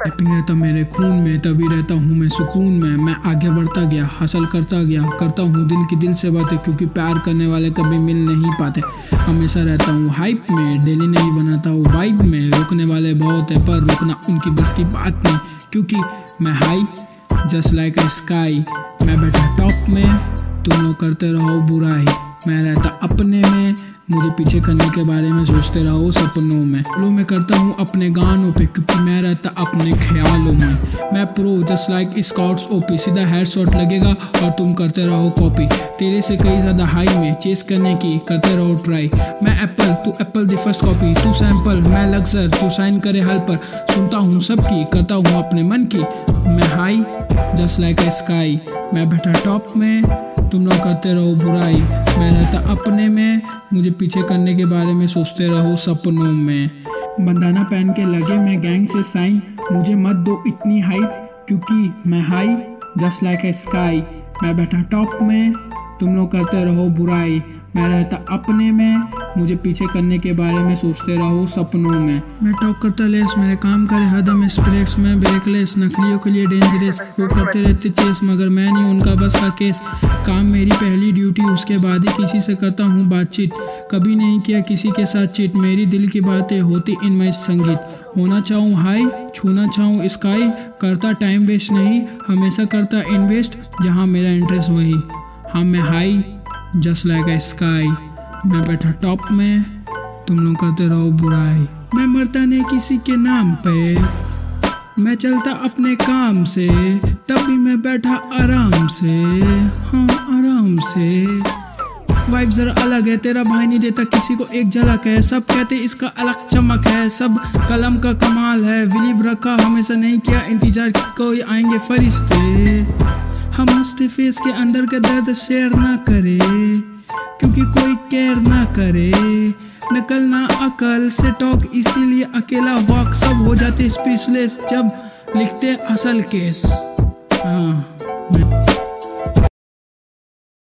Wrapping रहता मेरे खून में तभी रहता हूँ, मैं सुकून में, मैं आगे बढ़ता गया हासिल करता गया, करता हूँ दिल की दिल से बातें, क्योंकि प्यार करने वाले कभी मिल नहीं पाते। हमेशा रहता हूँ हाइप में डेली नहीं बनाता हूँ वाइब में, रुकने वाले बहुत है, पर रुकना उनकी बस की बात नहीं, क्योंकि मैं high just like a sky मैं बैठा टॉप में, तुम लोग करते रहो बुराई। मैं रहता अपने में मुझे पीछे करने के बारे में सोचते रहो सपनों में। फ्लो मैं करता हूँ अपने गानों पे क्योंकि मैं रहता अपने ख्यालों में। मैं pro just like scots OP सीधा हेड शॉट लगेगा और तुम करते रहो कॉपी तेरे से कई ज़्यादा हाई में चेस करने की करते रहो ट्राई मैं एप्पल तू एप्पल दी फ़र्स्ट कॉपी तू सैंपल मैं लग्जर तू साइन करे हल पर। सुनता हूँ सबकी, करता हूँ अपने मन की। मैं high just like a sky मैं बैठा टॉप में, तुम लोग करते रहो बुराई। मैं रहता अपने में, मुझे पीछे करने के बारे में सोचते रहो सपनों में। बंदाना पहन के लगे, मैं गैंग से साइन मुझे मत दो इतनी हाइट, क्योंकि मैं high, just like a sky. मैं बैठा टॉप में। तुम लोग करते रहो बुराई। मैं रहता अपने में, मुझे पीछे करने के बारे में सोचते रहो सपनों में। मैं टॉक करता लेस, मेरे काम करे हदम स्प्रेक्स में ब्रेकलेस नकलियों के लिए डेंजरस वो करते रहते चेस मगर मैं नहीं, उनका बस का केस काम मेरी पहली ड्यूटी उसके बाद ही किसी से करता हूँ बातचीत। कभी नहीं किया किसी के साथ चीट मेरी दिल की बातें होती इनमें संगीत। होना चाहूँ हाई छूना चाहूँ स्काई करता टाइम वेस्ट नहीं, हमेशा करता इन्वेस्ट जहाँ मेरा इंटरेस्ट वही। हाँ मैं high just like a sky मैं बैठा टॉप में, तुम लोग करते रहो बुराई. मैं मरता नहीं किसी के नाम पे. मैं चलता अपने काम से, तब भी मैं बैठा आराम से. हाँ आराम से. वाइब जरा अलग है, तेरा भाई नहीं देता किसी को एक झलक है. सब कहते इसका अलग चमक है, सब कलम का कमाल है. विलीब रखा, हमेशा नहीं किया इंतज़ार, कोई आएँगे फरिश्ते. हम उसके फेस के अंदर का दर्द शेयर ना करे, क्योंकि कोई केयर ना करे। नकल ना अकल से टॉक इसीलिए अकेला वॉक सब हो जाते स्पीचलेस जब लिखते असल केस हाँ